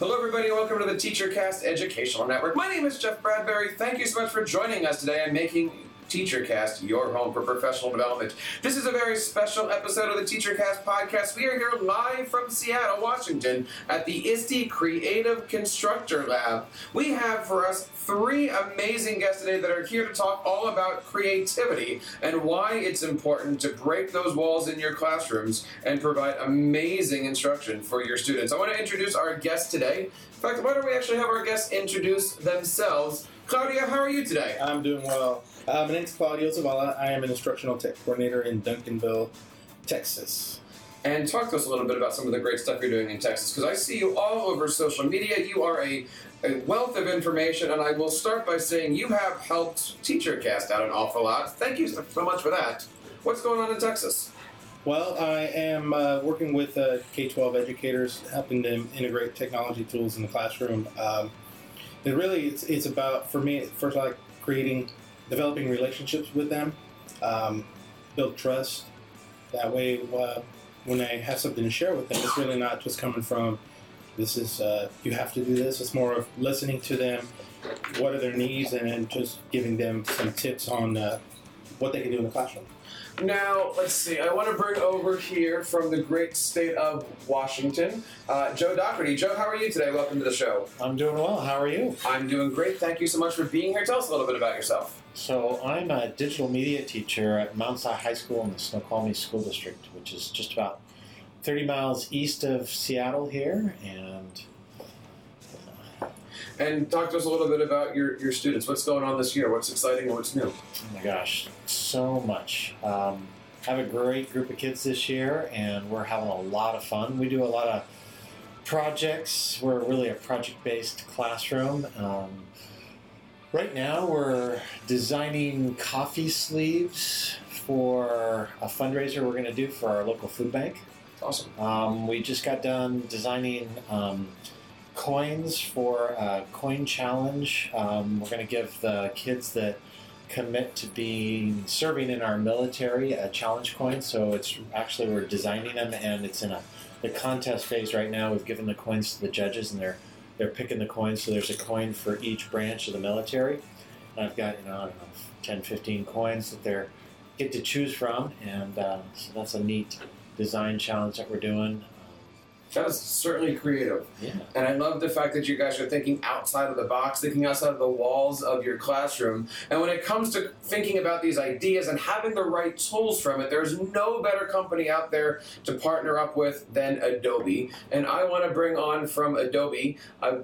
Hello, everybody. and Welcome to the TeacherCast Educational Network. My name is Jeff Bradbury. Thank you so much for joining us today and making TeacherCast, your home for professional development. This is a very special episode of the TeacherCast podcast. We are here live from Seattle, Washington, at the ISTE Creative Constructor Lab. We have for us three amazing guests today that are here to talk all about creativity and why it's important to break those walls in your classrooms and provide amazing instruction for your students. I want to introduce our guests today. In fact, why don't we actually have our guests introduce themselves? Claudia, how are you today? I'm doing well. Uh, my name is Claudio Zavala. I am an instructional tech coordinator in Duncanville, Texas. And talk to us a little bit about some of the great stuff you're doing in Texas, because I see you all over social media. You are a, a wealth of information, and I will start by saying you have helped TeacherCast out an awful lot. Thank you so much for that. What's going on in Texas? Well, I am uh, working with uh, K 12 educators, helping them integrate technology tools in the classroom. Um, and really, it's, it's about, for me, first, like creating developing relationships with them, um, build trust. That way, uh, when I have something to share with them, it's really not just coming from this is uh, you have to do this. It's more of listening to them, what are their needs, and then just giving them some tips on uh, what they can do in the classroom. Now, let's see. I want to bring over here from the great state of Washington, uh, Joe Dockery. Joe, how are you today? Welcome to the show. I'm doing well. How are you? I'm doing great. Thank you so much for being here. Tell us a little bit about yourself. So, I'm a digital media teacher at Mount Si High School in the Snoqualmie School District, which is just about 30 miles east of Seattle here. And And talk to us a little bit about your, your students. What's going on this year? What's exciting and what's new? oh my gosh, so much. Um, have a great group of kids this year, and we're having a lot of fun. We do a lot of projects. We're really a project based classroom. Um, right now, we're designing coffee sleeves for a fundraiser we're going to do for our local food bank. Awesome. Um, we just got done designing um, coins for a coin challenge. Um, we're going to give the kids that commit to being serving in our military a challenge coin. So it's actually we're designing them, and it's in a the contest phase right now. We've given the coins to the judges, and they're they're picking the coins. So there's a coin for each branch of the military. And I've got you know I don't know 10, 15 coins that they're get to choose from, and uh, so that's a neat design challenge that we're doing. That is certainly creative. Yeah. And I love the fact that you guys are thinking outside of the box, thinking outside of the walls of your classroom. And when it comes to thinking about these ideas and having the right tools from it, there's no better company out there to partner up with than Adobe. And I want to bring on from Adobe uh,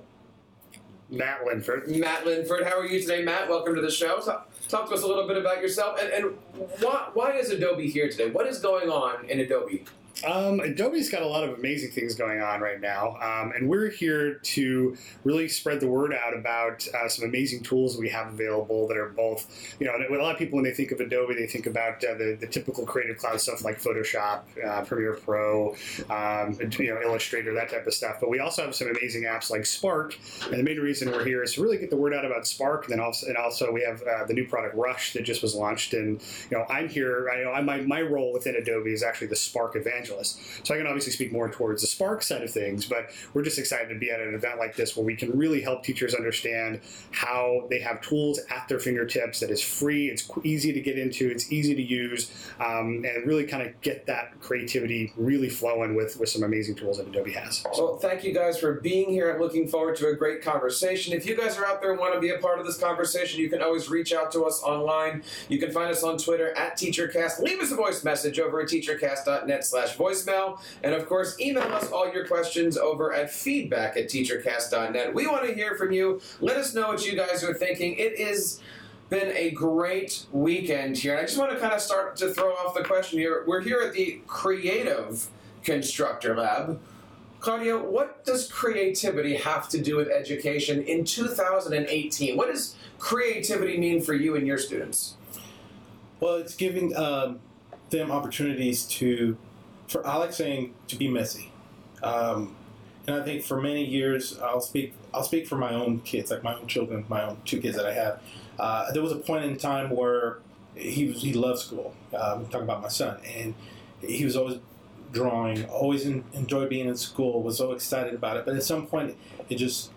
Matt Linford. Matt Linford. How are you today, Matt? Welcome to the show. Talk, talk to us a little bit about yourself and, and why, why is Adobe here today? What is going on in Adobe? Um, Adobe's got a lot of amazing things going on right now, um, and we're here to really spread the word out about uh, some amazing tools we have available that are both, you know, a lot of people when they think of Adobe, they think about uh, the, the typical Creative Cloud stuff like Photoshop, uh, Premiere Pro, um, you know, Illustrator, that type of stuff. But we also have some amazing apps like Spark, and the main reason we're here is to really get the word out about Spark. And then also, and also we have uh, the new product Rush that just was launched, and you know, I'm here. I know I, my my role within Adobe is actually the Spark evangelist. So I can obviously speak more towards the Spark side of things, but we're just excited to be at an event like this where we can really help teachers understand how they have tools at their fingertips that is free, it's easy to get into, it's easy to use, um, and really kind of get that creativity really flowing with, with some amazing tools that Adobe has. Well, thank you guys for being here. I'm looking forward to a great conversation. If you guys are out there and want to be a part of this conversation, you can always reach out to us online. You can find us on Twitter at TeacherCast. Leave us a voice message over at teachercast.net slash voicemail. And of course, email us all your questions over at feedback at teachercast.net. We want to hear from you. Let us know what you guys are thinking. It is been a great weekend here. And I just want to kind of start to throw off the question here. We're here at the Creative Constructor Lab. Claudia, what does creativity have to do with education in 2018? What does creativity mean for you and your students? Well, it's giving um, them opportunities to, for I like saying, to be messy. Um, and I think for many years, I'll speak. I'll speak for my own kids, like my own children, my own two kids that I have. Uh, there was a point in time where he was he loved school. Uh, I'm talking about my son, and he was always drawing, always en- enjoyed being in school, was so excited about it. But at some point, it just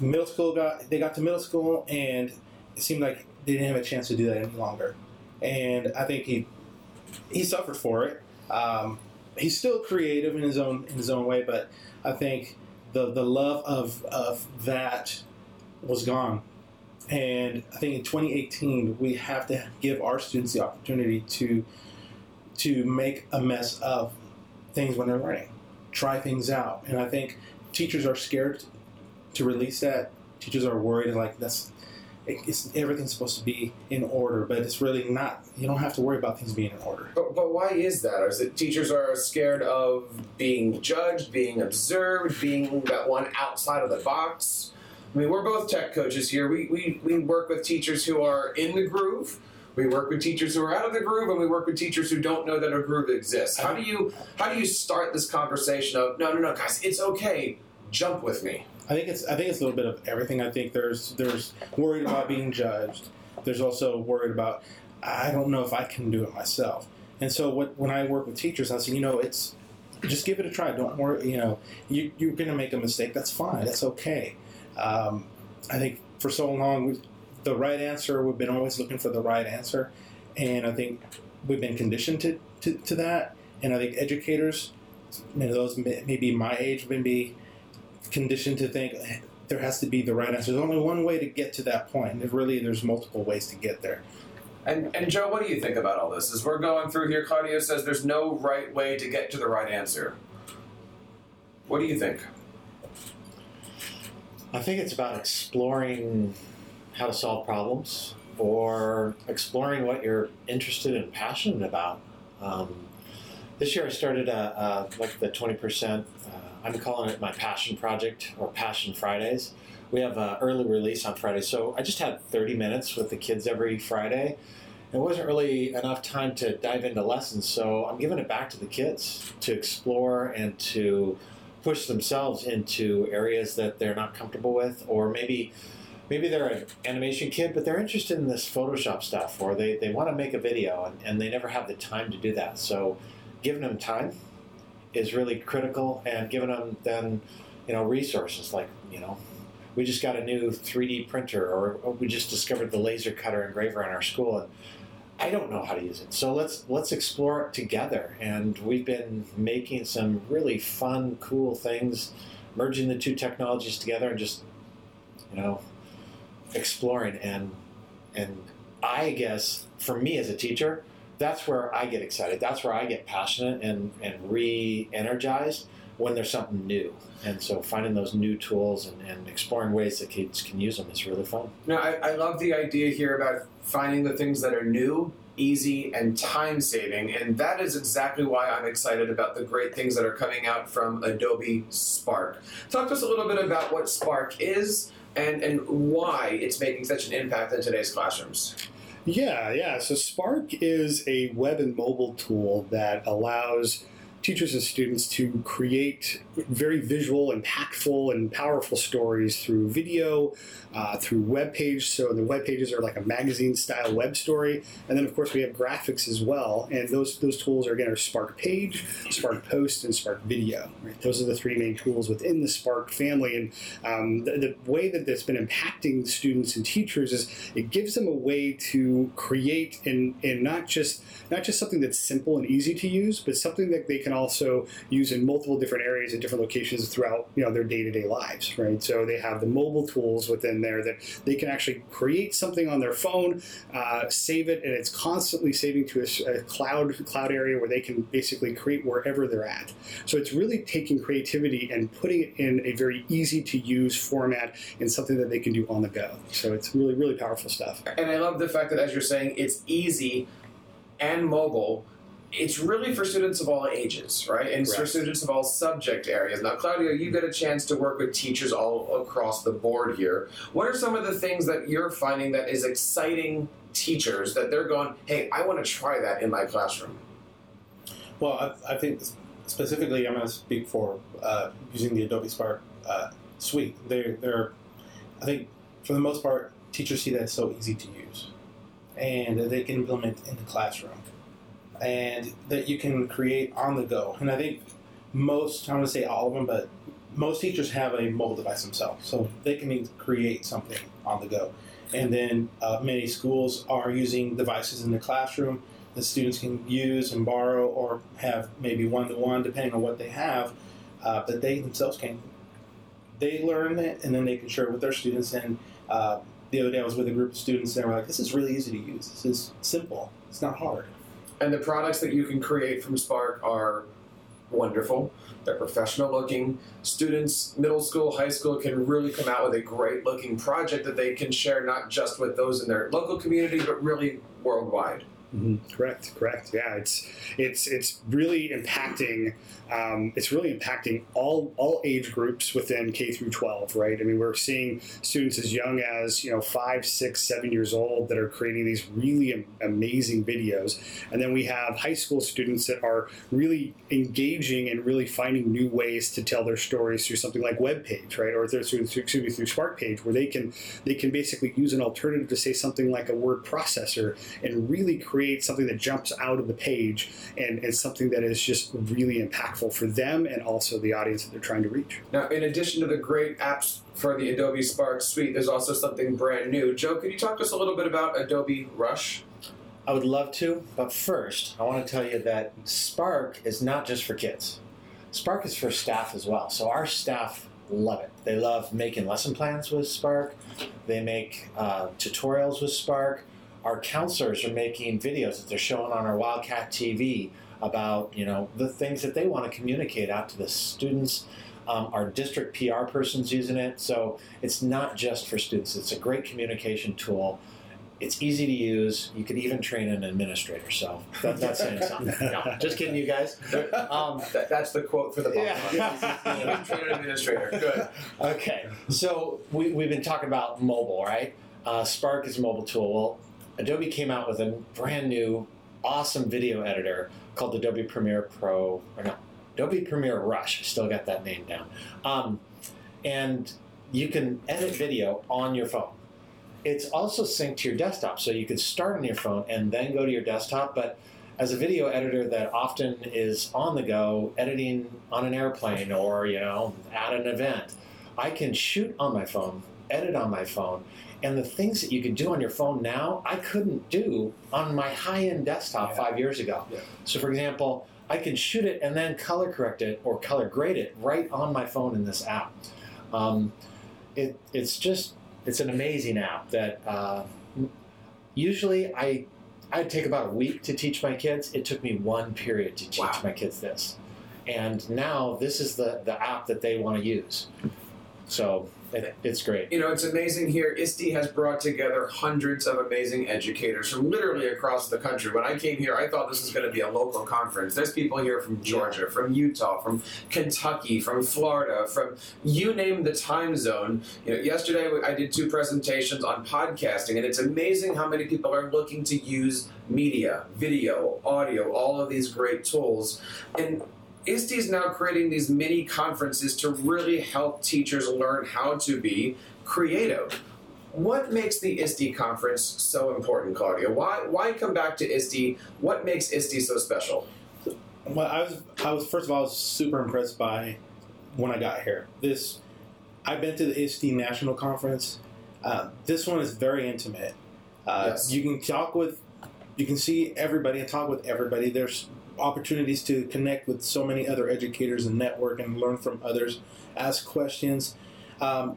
middle school got they got to middle school, and it seemed like they didn't have a chance to do that any longer. And I think he he suffered for it. Um, he's still creative in his own in his own way, but I think the the love of of that was gone. And I think in 2018 we have to give our students the opportunity to to make a mess of things when they're learning, try things out. And I think teachers are scared to release that. Teachers are worried like that's it's everything's supposed to be in order, but it's really not. You don't have to worry about things being in order. But, but why is that? Is it teachers are scared of being judged, being observed, being that one outside of the box? I mean, we're both tech coaches here. We, we, we work with teachers who are in the groove. We work with teachers who are out of the groove, and we work with teachers who don't know that a groove exists. How do you how do you start this conversation of no, no, no, guys, it's okay. Jump with me. I think it's I think it's a little bit of everything. I think there's there's worried about being judged. There's also worried about I don't know if I can do it myself. And so what when I work with teachers, I say, you know, it's just give it a try. Don't worry. You know, you, you're going to make a mistake. That's fine. That's okay. Um, I think for so long, the right answer we've been always looking for the right answer, and I think we've been conditioned to, to, to that. And I think educators, you know, those may- maybe my age, maybe conditioned to think there has to be the right answer. There's only one way to get to that point. And really, there's multiple ways to get there. And and Joe, what do you think about all this? As we're going through here, Claudio says there's no right way to get to the right answer. What do you think? I think it's about exploring how to solve problems or exploring what you're interested and passionate about. Um, this year I started a, a, like the 20%, uh, I'm calling it my passion project or Passion Fridays. We have an early release on Friday. So I just had 30 minutes with the kids every Friday. It wasn't really enough time to dive into lessons, so I'm giving it back to the kids to explore and to push themselves into areas that they're not comfortable with, or maybe maybe they're an animation kid, but they're interested in this Photoshop stuff, or they, they want to make a video and, and they never have the time to do that. So giving them time is really critical and giving them then, you know, resources like, you know, we just got a new 3D printer or, we just discovered the laser cutter engraver in our school and I don't know how to use it. So let's let's explore it together. And we've been making some really fun, cool things, merging the two technologies together and just you know exploring and and I guess for me as a teacher, that's where I get excited. That's where I get passionate and, and re-energized when there's something new. And so finding those new tools and, and exploring ways that kids can use them is really fun. No, I, I love the idea here about finding the things that are new, easy, and time saving, and that is exactly why I'm excited about the great things that are coming out from Adobe Spark. Talk to us a little bit about what Spark is and, and why it's making such an impact in today's classrooms. Yeah, yeah. So Spark is a web and mobile tool that allows teachers and students to create very visual, impactful, and powerful stories through video, uh, through web page. So the web pages are like a magazine style web story, and then of course we have graphics as well. And those those tools are again are Spark Page, Spark Post, and Spark Video. Right? Those are the three main tools within the Spark family. And um, the, the way that that's been impacting students and teachers is it gives them a way to create and and not just not just something that's simple and easy to use, but something that they can also use in multiple different areas and different locations throughout you know their day to day lives. Right. So they have the mobile tools within there that they can actually create something on their phone, uh, save it, and it's constantly saving to a, a cloud cloud area where they can basically create wherever they're at. So it's really taking creativity and putting it in a very easy to use format and something that they can do on the go. So it's really really powerful stuff. And I love the fact that, as you're saying, it's easy and mobile. It's really for students of all ages, right? And it's for students of all subject areas. Now, Claudio, you get a chance to work with teachers all across the board here. What are some of the things that you're finding that is exciting teachers that they're going, hey, I want to try that in my classroom? Well, I, I think specifically, I'm going to speak for uh, using the Adobe Spark uh, suite. They're, they're, I think, for the most part, teachers see that it's so easy to use, and they can implement in the classroom. And that you can create on the go. And I think most, I want to say all of them, but most teachers have a mobile device themselves, so they can create something on the go. And then uh, many schools are using devices in the classroom that students can use and borrow or have maybe one to one, depending on what they have, uh, that they themselves can. They learn it and then they can share it with their students. And uh, the other day I was with a group of students and they were like, this is really easy to use. This is simple, it's not hard. And the products that you can create from Spark are wonderful. They're professional looking. Students, middle school, high school, can really come out with a great looking project that they can share not just with those in their local community, but really worldwide. Mm-hmm. Correct, correct. Yeah, it's it's it's really impacting. Um, it's really impacting all all age groups within K through 12, right? I mean, we're seeing students as young as you know five, six, seven years old that are creating these really am- amazing videos, and then we have high school students that are really engaging and really finding new ways to tell their stories through something like web page, right, or through, through, excuse me, through Spark Page, where they can they can basically use an alternative to say something like a word processor and really create create something that jumps out of the page and, and something that is just really impactful for them and also the audience that they're trying to reach. Now, in addition to the great apps for the Adobe Spark suite, there's also something brand new. Joe, could you talk to us a little bit about Adobe Rush? I would love to, but first, I want to tell you that Spark is not just for kids. Spark is for staff as well. So our staff love it. They love making lesson plans with Spark. They make uh, tutorials with Spark our counselors are making videos that they're showing on our Wildcat TV about you know the things that they want to communicate out to the students. Um, our district PR person's using it, so it's not just for students. It's a great communication tool. It's easy to use. You could even train an administrator. So that, that's saying something. No, just kidding, you guys. Um, that, that's the quote for the podcast. Yeah. train an administrator. Good. Okay. So we, we've been talking about mobile, right? Uh, Spark is a mobile tool. Well, Adobe came out with a brand new, awesome video editor called Adobe Premiere Pro, or no, Adobe Premiere Rush. I still got that name down. Um, and you can edit video on your phone. It's also synced to your desktop, so you can start on your phone and then go to your desktop. But as a video editor that often is on the go, editing on an airplane or you know at an event, I can shoot on my phone, edit on my phone, and the things that you can do on your phone now, I couldn't do on my high end desktop yeah. five years ago. Yeah. So, for example, I can shoot it and then color correct it or color grade it right on my phone in this app. Um, it, it's just it's an amazing app that uh, usually I I'd take about a week to teach my kids. It took me one period to teach wow. my kids this, and now this is the the app that they want to use. So it, it's great. You know, it's amazing here. ISTE has brought together hundreds of amazing educators from literally across the country. When I came here, I thought this was going to be a local conference. There's people here from Georgia, from Utah, from Kentucky, from Florida, from you name the time zone. You know, yesterday I did two presentations on podcasting, and it's amazing how many people are looking to use media, video, audio, all of these great tools. And ISTE is now creating these mini conferences to really help teachers learn how to be creative. What makes the ISTE conference so important, Claudia? Why why come back to ISTE? What makes ISTE so special? Well, I was I was first of all I was super impressed by when I got here. This I've been to the ISTE National Conference. Uh, this one is very intimate. Uh, yes. You can talk with, you can see everybody and talk with everybody. There's opportunities to connect with so many other educators and network and learn from others, ask questions. Um,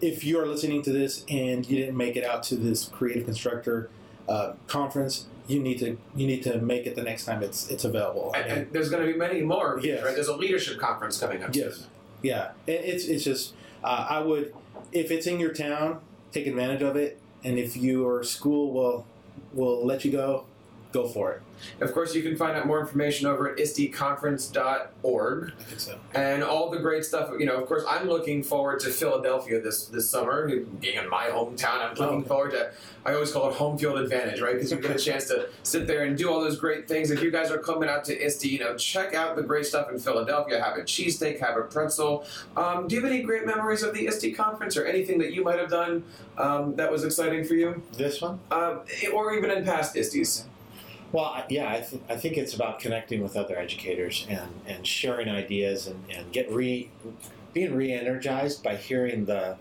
if you're listening to this and you didn't make it out to this creative constructor uh, conference, you need to you need to make it the next time it's it's available. And, and there's going to be many more. Yes. right? There's a leadership conference coming up. Yes, soon. yeah. It's it's just uh, I would if it's in your town, take advantage of it, and if your school will will let you go, go for it. Of course, you can find out more information over at isteconference.org. I think so. And all the great stuff. You know, of course, I'm looking forward to Philadelphia this this summer. Being in my hometown, I'm looking oh. forward to. I always call it home field advantage, right? Because you get a chance to sit there and do all those great things. If you guys are coming out to ISTE, you know, check out the great stuff in Philadelphia. Have a cheesesteak, have a pretzel. Um, do you have any great memories of the ISTE conference or anything that you might have done um, that was exciting for you? This one? Uh, or even in past ISTEs? Well, yeah, I, th- I think it's about connecting with other educators and, and sharing ideas and, and get re being re-energized by hearing the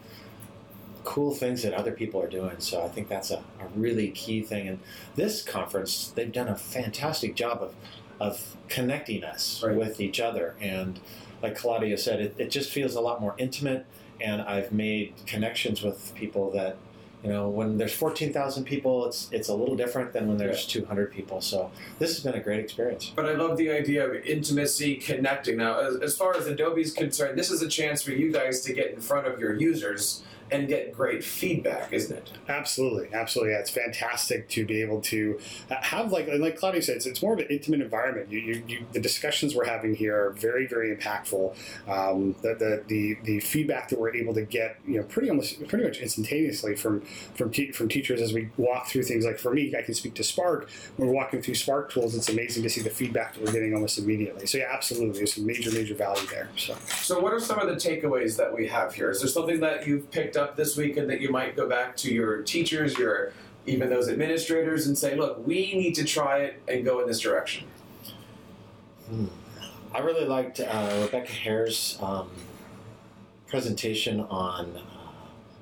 cool things that other people are doing. So I think that's a, a really key thing. And this conference, they've done a fantastic job of of connecting us Right. with each other. And like Claudia said, it, it just feels a lot more intimate. And I've made connections with people that you know, when there's 14,000 people, it's it's a little different than when there's 200 people. So this has been a great experience. But I love the idea of intimacy, connecting. Now, as, as far as Adobe's concerned, this is a chance for you guys to get in front of your users and get great feedback, isn't it? Absolutely, absolutely. Yeah, it's fantastic to be able to have like like Claudia said, it's, it's more of an intimate environment. You, you, you, the discussions we're having here are very, very impactful. Um, the, the, the the feedback that we're able to get, you know, pretty almost pretty much instantaneously from from te- from teachers as we walk through things. Like for me, I can speak to Spark. When we're walking through Spark tools, it's amazing to see the feedback that we're getting almost immediately. So yeah, absolutely, there's some major, major value there. So. So, what are some of the takeaways that we have here? Is there something that you've picked up this week and that you might go back to your teachers, your even those administrators, and say, "Look, we need to try it and go in this direction." Hmm. I really liked uh, Rebecca Hare's um, presentation on uh,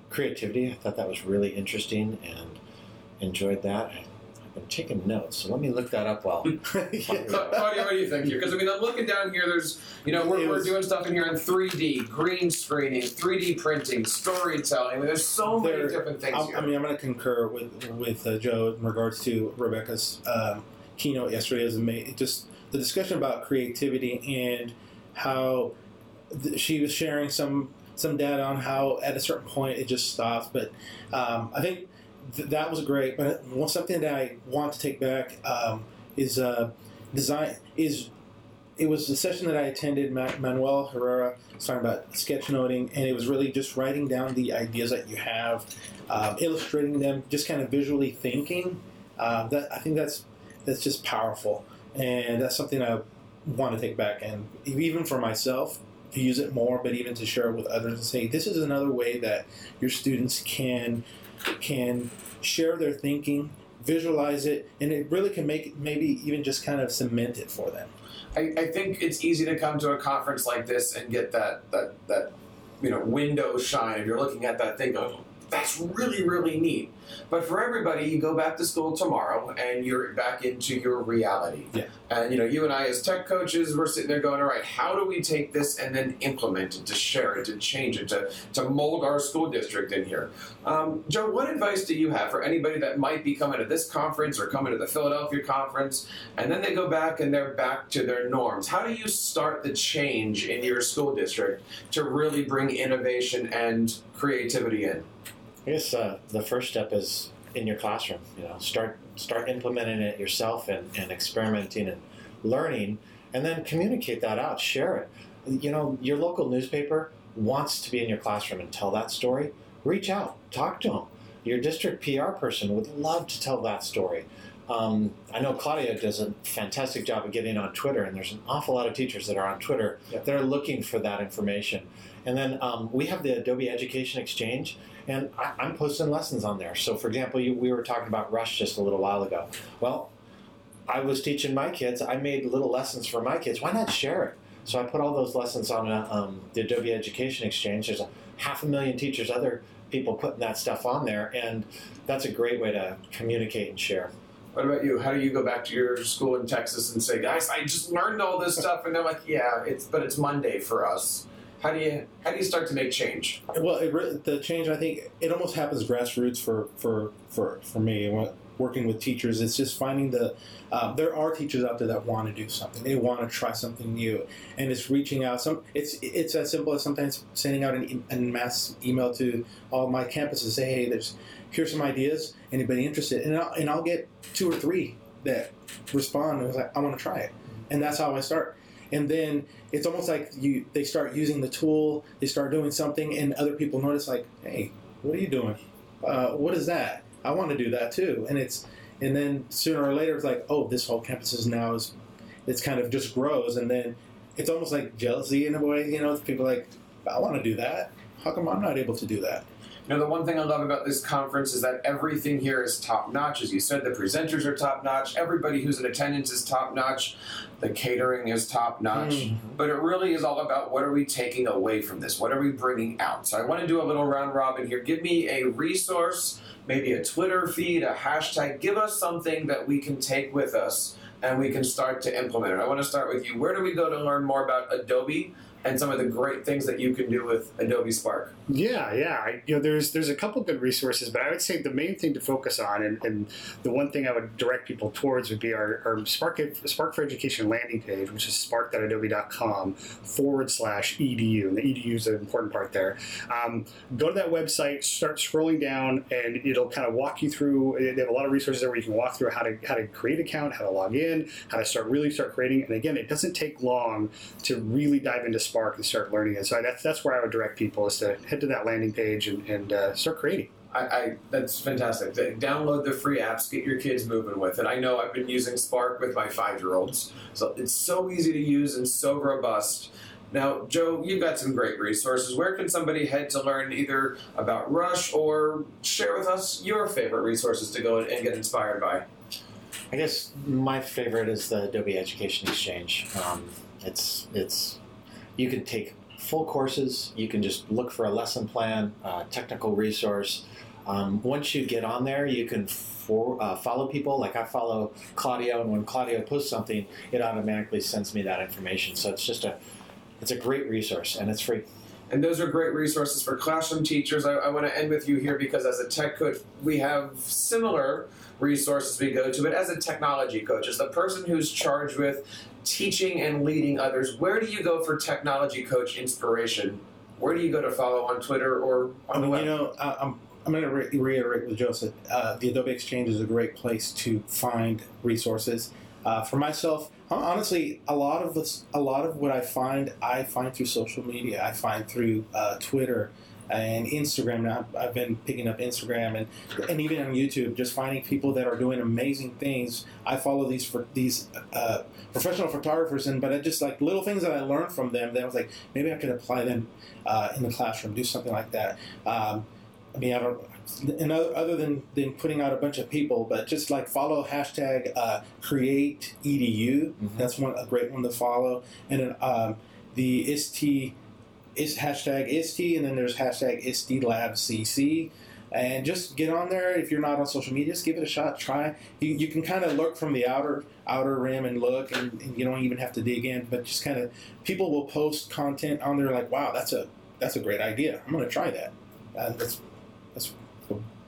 creativity. I thought that was really interesting and enjoyed that. Been taking notes, so let me look that up while. Cla- Claudia, what do you think here? Because I mean, I'm looking down here. There's, you know, we're, we're doing stuff in here in 3D, green screening, 3D printing, storytelling. I mean, there's so many different things I, here. I mean, I'm going to concur with with uh, Joe in regards to Rebecca's um, keynote yesterday. Is just the discussion about creativity and how th- she was sharing some some data on how at a certain point it just stops. But um, I think th- that was great. But something that I want to take back um, is uh, design is. It was the session that I attended. Ma- Manuel Herrera was talking about sketchnoting, and it was really just writing down the ideas that you have, um, illustrating them, just kind of visually thinking. Uh, that I think that's that's just powerful, and that's something I want to take back, and even for myself to use it more, but even to share it with others and say this is another way that your students can can share their thinking, visualize it, and it really can make maybe even just kind of cement it for them. I, I think it's easy to come to a conference like this and get that that that you know window shine. If you're looking at that thing, going, that's really really neat. But for everybody, you go back to school tomorrow and you're back into your reality. Yeah. And you know, you and I as tech coaches, we're sitting there going, all right, how do we take this and then implement it, to share it, to change it, to to mold our school district in here? Um, Joe, what advice do you have for anybody that might be coming to this conference or coming to the Philadelphia conference, and then they go back and they're back to their norms? How do you start the change in your school district to really bring innovation and creativity in? I guess uh, the first step is in your classroom. You know, start start implementing it yourself and, and experimenting and learning, and then communicate that out. Share it. You know, your local newspaper wants to be in your classroom and tell that story. Reach out, talk to them. Your district PR person would love to tell that story. Um, I know Claudia does a fantastic job of getting on Twitter, and there's an awful lot of teachers that are on Twitter Yeah. that are looking for that information. And then um, we have the Adobe Education Exchange, and I, I'm posting lessons on there. So, for example, you, we were talking about Rush just a little while ago. Well, I was teaching my kids. I made little lessons for my kids. Why not share it? So I put all those lessons on uh, um, the Adobe Education Exchange. There's a half a million teachers, other people putting that stuff on there, and that's a great way to communicate and share. What about you? How do you go back to your school in Texas and say, guys, I just learned all this stuff, and they're like, yeah, it's but it's Monday for us. How do you how do you start to make change? Well, it, the change I think it almost happens grassroots for for for for me. When Working with teachers, it's just finding the. Um, there are teachers out there that want to do something. They want to try something new, and it's reaching out. Some it's it's as simple as sometimes sending out an, an mass email to all my campuses. Say, hey, there's here's some ideas. Anybody interested? And I'll, and I'll get two or three that respond and was like, I want to try it, and that's how I start. And then it's almost like you they start using the tool, they start doing something, and other people notice like, hey, what are you doing? Uh, what is that? I want to do that too. And it's and then sooner or later it's like, oh, this whole campus is now is it's kind of just grows, and then it's almost like jealousy in a way. You know, people like, I want to do that. How come I'm not able to do that? You know, the one thing I love about this conference is that everything here is top notch. As you said, the presenters are top notch. Everybody who's in attendance is top notch. The catering is top notch. Mhm. But it really is all about what are we taking away from this? What are we bringing out? So I want to do a little round robin here. Give me a resource, maybe a Twitter feed, a hashtag. Give us something that we can take with us and we can start to implement it. I want to start with you. Where do we go to learn more about Adobe and some of the great things that you can do with Adobe Spark? Yeah, yeah. I, you know, there's there's a couple good resources, but I would say the main thing to focus on, and, and the one thing I would direct people towards would be our, our Spark Spark for Education landing page, which is spark.adobe.com forward slash edu, and the edu is an important part there. Um, go to that website, start scrolling down, and it'll kind of walk you through. They have a lot of resources there where you can walk through how to how to create an account, how to log in, how to start really start creating. And again, it doesn't take long to really dive into Spark and start learning it. So that's that's where I would direct people is to head to that landing page and, and uh, start creating. I, I that's fantastic. Th- Download the free apps, get your kids moving with it. I know I've been using Spark with my five year olds, so it's so easy to use and so robust. Now, Joe, you've got some great resources. Where can somebody head to learn either about Rush or share with us your favorite resources to go and get inspired by? I guess my favorite is the Adobe Education Exchange. Um, it's it's you can take full courses. You can just look for a lesson plan, uh, technical resource. Um, once you get on there, you can for, uh, follow people. Like I follow Claudio, and when Claudio posts something, it automatically sends me that information. So it's just a it's a great resource and it's free. And those are great resources for classroom teachers. I, I want to end with you here because as a tech coach, we have similar resources we go to, but as a technology coach, as the person who's charged with teaching and leading others, where do you go for technology coach inspiration? Where do you go to follow on Twitter or I on the mean, web? you know, I, I'm I'm going to re- reiterate what Joe said. Uh, the Adobe Exchange is a great place to find resources. Uh, for myself, honestly, a lot of this, a lot of what I find, I find through social media. I find through uh, Twitter and Instagram. Now I've been picking up Instagram and and even on YouTube, just finding people that are doing amazing things. I follow these for these uh, professional photographers, and but I just like little things that I learned from them. That I was like, maybe I could apply them uh, in the classroom, do something like that. Um, I mean, I don't. And other, other than, than putting out a bunch of people, but just like follow hashtag uh, create edu. Mhm. That's one a great one to follow. And then um, the ISTE is hashtag ISTE, and then there's hashtag ISTE Lab CC. And just get on there. If you're not on social media, just give it a shot. Try. You, you can kind of look from the outer outer rim and look, and, and you don't even have to dig in. But just kind of people will post content on there like, wow, that's a that's a great idea. I'm going to try that. Uh, that's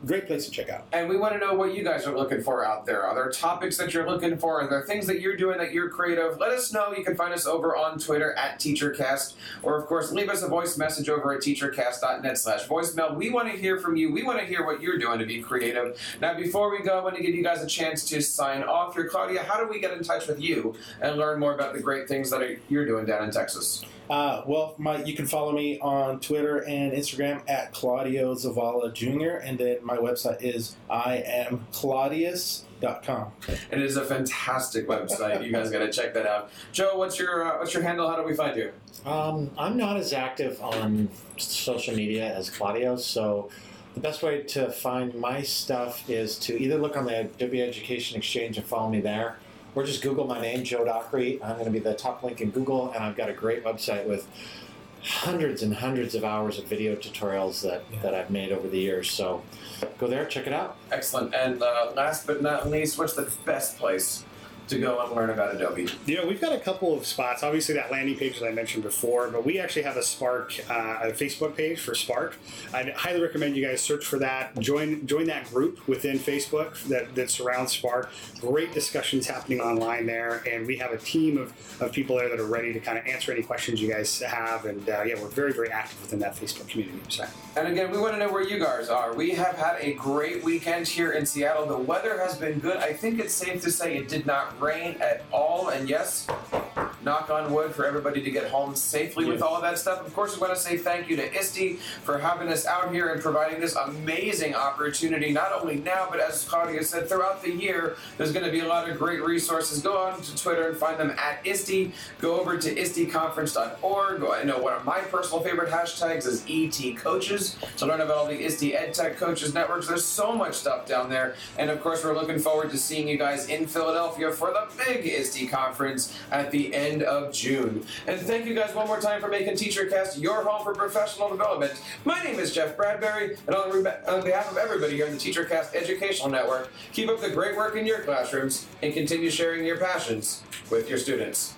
great place to check out. And we want to know what you guys are looking for out there. Are there topics that you're looking for? Are there things that you're doing that you're creative? Let us know. You can find us over on Twitter at TeacherCast. Or, of course, leave us a voice message over at teachercast.net slash voicemail. We want to hear from you. We want to hear what you're doing to be creative. Now, before we go, I want to give you guys a chance to sign off here. Claudia, how do we get in touch with you and learn more about the great things that are, you're doing down in Texas? Uh, well, my you can follow me on Twitter and Instagram at Claudio Zavala Jr. And then my website is I am Claudius.com. And it is a fantastic website. You guys got to check that out. Joe, what's your uh, what's your handle? How do we find you? Um, I'm not as active on social media as Claudio, so the best way to find my stuff is to either look on the Adobe Education Exchange and follow me there, or just Google my name, Joe Dockery. I'm going to be the top link in Google, and I've got a great website with hundreds and hundreds of hours of video tutorials that, Yeah. that I've made over the years. So go there, check it out. Excellent. And uh, last but not least, what's the best place to go and learn about Adobe? You know, we've got a couple of spots. Obviously, that landing page that I mentioned before, but we actually have a Spark, uh, a Facebook page for Spark. I highly recommend you guys search for that. Join join that group within Facebook that, that surrounds Spark. Great discussions happening online there, and we have a team of, of people there that are ready to kind of answer any questions you guys have. And uh, yeah, we're very very active within that Facebook community. So. And again, we want to know where you guys are. We have had a great weekend here in Seattle. The weather has been good. I think it's safe to say it did not rain at all. And yes, knock on wood, for everybody to get home safely with all of that stuff. Of course, we want to say thank you to ISTE for having us out here and providing this amazing opportunity, not only now, but as Claudia said, throughout the year. There's going to be a lot of great resources. Go on to Twitter and find them at ISTE. Go over to ISTEconference.org. I know one of my personal favorite hashtags is ET Coaches to learn about all the ISTE EdTech Coaches networks. There's so much stuff down there. And of course, we're looking forward to seeing you guys in Philadelphia for the big ISTE conference at the end of June. And thank you guys one more time for making TeacherCast your home for professional development. My name is Jeff Bradbury, and on, on behalf of everybody here in the TeacherCast Educational Network, keep up the great work in your classrooms and continue sharing your passions with your students.